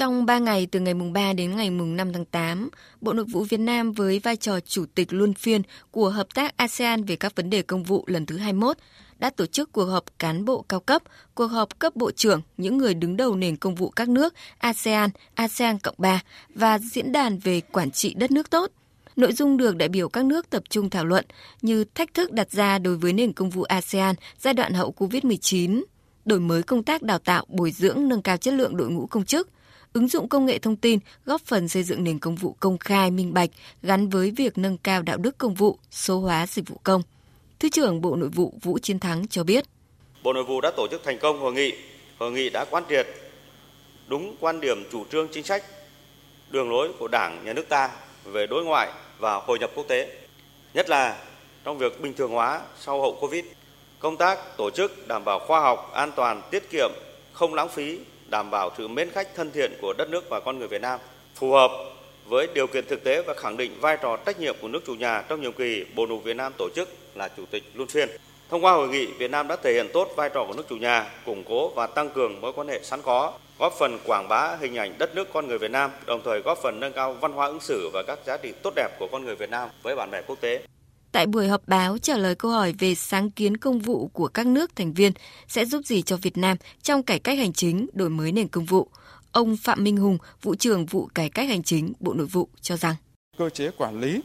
Trong 3 ngày từ ngày mùng 3 đến ngày mùng 5 tháng 8, Bộ Nội vụ Việt Nam với vai trò chủ tịch luân phiên của Hợp tác ASEAN về các vấn đề công vụ lần thứ 21 đã tổ chức cuộc họp cán bộ cao cấp, cuộc họp cấp bộ trưởng những người đứng đầu nền công vụ các nước ASEAN, ASEAN Cộng 3 và diễn đàn về quản trị đất nước tốt. Nội dung được đại biểu các nước tập trung thảo luận như thách thức đặt ra đối với nền công vụ ASEAN giai đoạn hậu COVID-19, đổi mới công tác đào tạo, bồi dưỡng, nâng cao chất lượng đội ngũ công chức, ứng dụng công nghệ thông tin góp phần xây dựng nền công vụ công khai, minh bạch gắn với việc nâng cao đạo đức công vụ, số hóa dịch vụ công. Thứ trưởng Bộ Nội vụ Vũ Chiến Thắng cho biết. Bộ Nội vụ đã tổ chức thành công hội nghị. Hội nghị đã quán triệt đúng quan điểm chủ trương chính sách, đường lối của Đảng, Nhà nước ta về đối ngoại và hội nhập quốc tế. Nhất là trong việc bình thường hóa sau hậu Covid, công tác tổ chức đảm bảo khoa học, an toàn, tiết kiệm, không lãng phí, đảm bảo sự mến khách thân thiện của đất nước và con người Việt Nam, phù hợp với điều kiện thực tế và khẳng định vai trò trách nhiệm của nước chủ nhà trong nhiệm kỳ Bộ Nội Việt Nam tổ chức là chủ tịch luân phiên. Thông qua hội nghị, Việt Nam đã thể hiện tốt vai trò của nước chủ nhà, củng cố và tăng cường mối quan hệ sẵn có, góp phần quảng bá hình ảnh đất nước con người Việt Nam, đồng thời góp phần nâng cao văn hóa ứng xử và các giá trị tốt đẹp của con người Việt Nam với bạn bè quốc tế. Tại buổi họp báo trả lời câu hỏi về sáng kiến công vụ của các nước thành viên sẽ giúp gì cho Việt Nam trong cải cách hành chính, đổi mới nền công vụ, ông Phạm Minh Hùng, vụ trưởng vụ cải cách hành chính Bộ Nội vụ cho rằng cơ chế quản lý,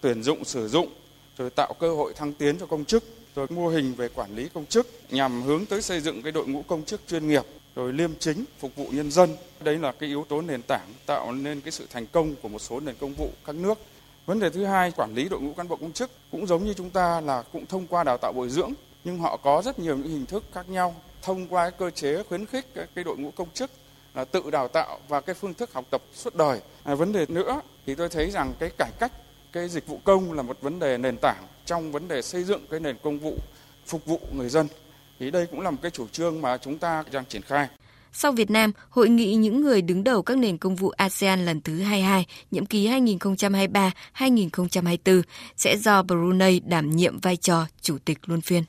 tuyển dụng sử dụng rồi tạo cơ hội thăng tiến cho công chức, rồi mô hình về quản lý công chức nhằm hướng tới xây dựng cái đội ngũ công chức chuyên nghiệp rồi liêm chính phục vụ nhân dân. Đấy là cái yếu tố nền tảng tạo nên cái sự thành công của một số nền công vụ các nước. Vấn đề thứ hai, quản lý đội ngũ cán bộ công chức cũng giống như chúng ta là cũng thông qua đào tạo bồi dưỡng, nhưng họ có rất nhiều những hình thức khác nhau thông qua cơ chế khuyến khích cái, cái đội ngũ công chức là tự đào tạo và cái phương thức học tập suốt đời. À, vấn đề nữa thì tôi thấy rằng cái cải cách cái dịch vụ công là một vấn đề nền tảng trong vấn đề xây dựng cái nền công vụ phục vụ người dân. Thì đây cũng là một cái chủ trương mà chúng ta đang triển khai. Sau Việt Nam, hội nghị những người đứng đầu các nền công vụ ASEAN lần thứ 22, nhiệm kỳ 2023-2024 sẽ do Brunei đảm nhiệm vai trò chủ tịch luân phiên.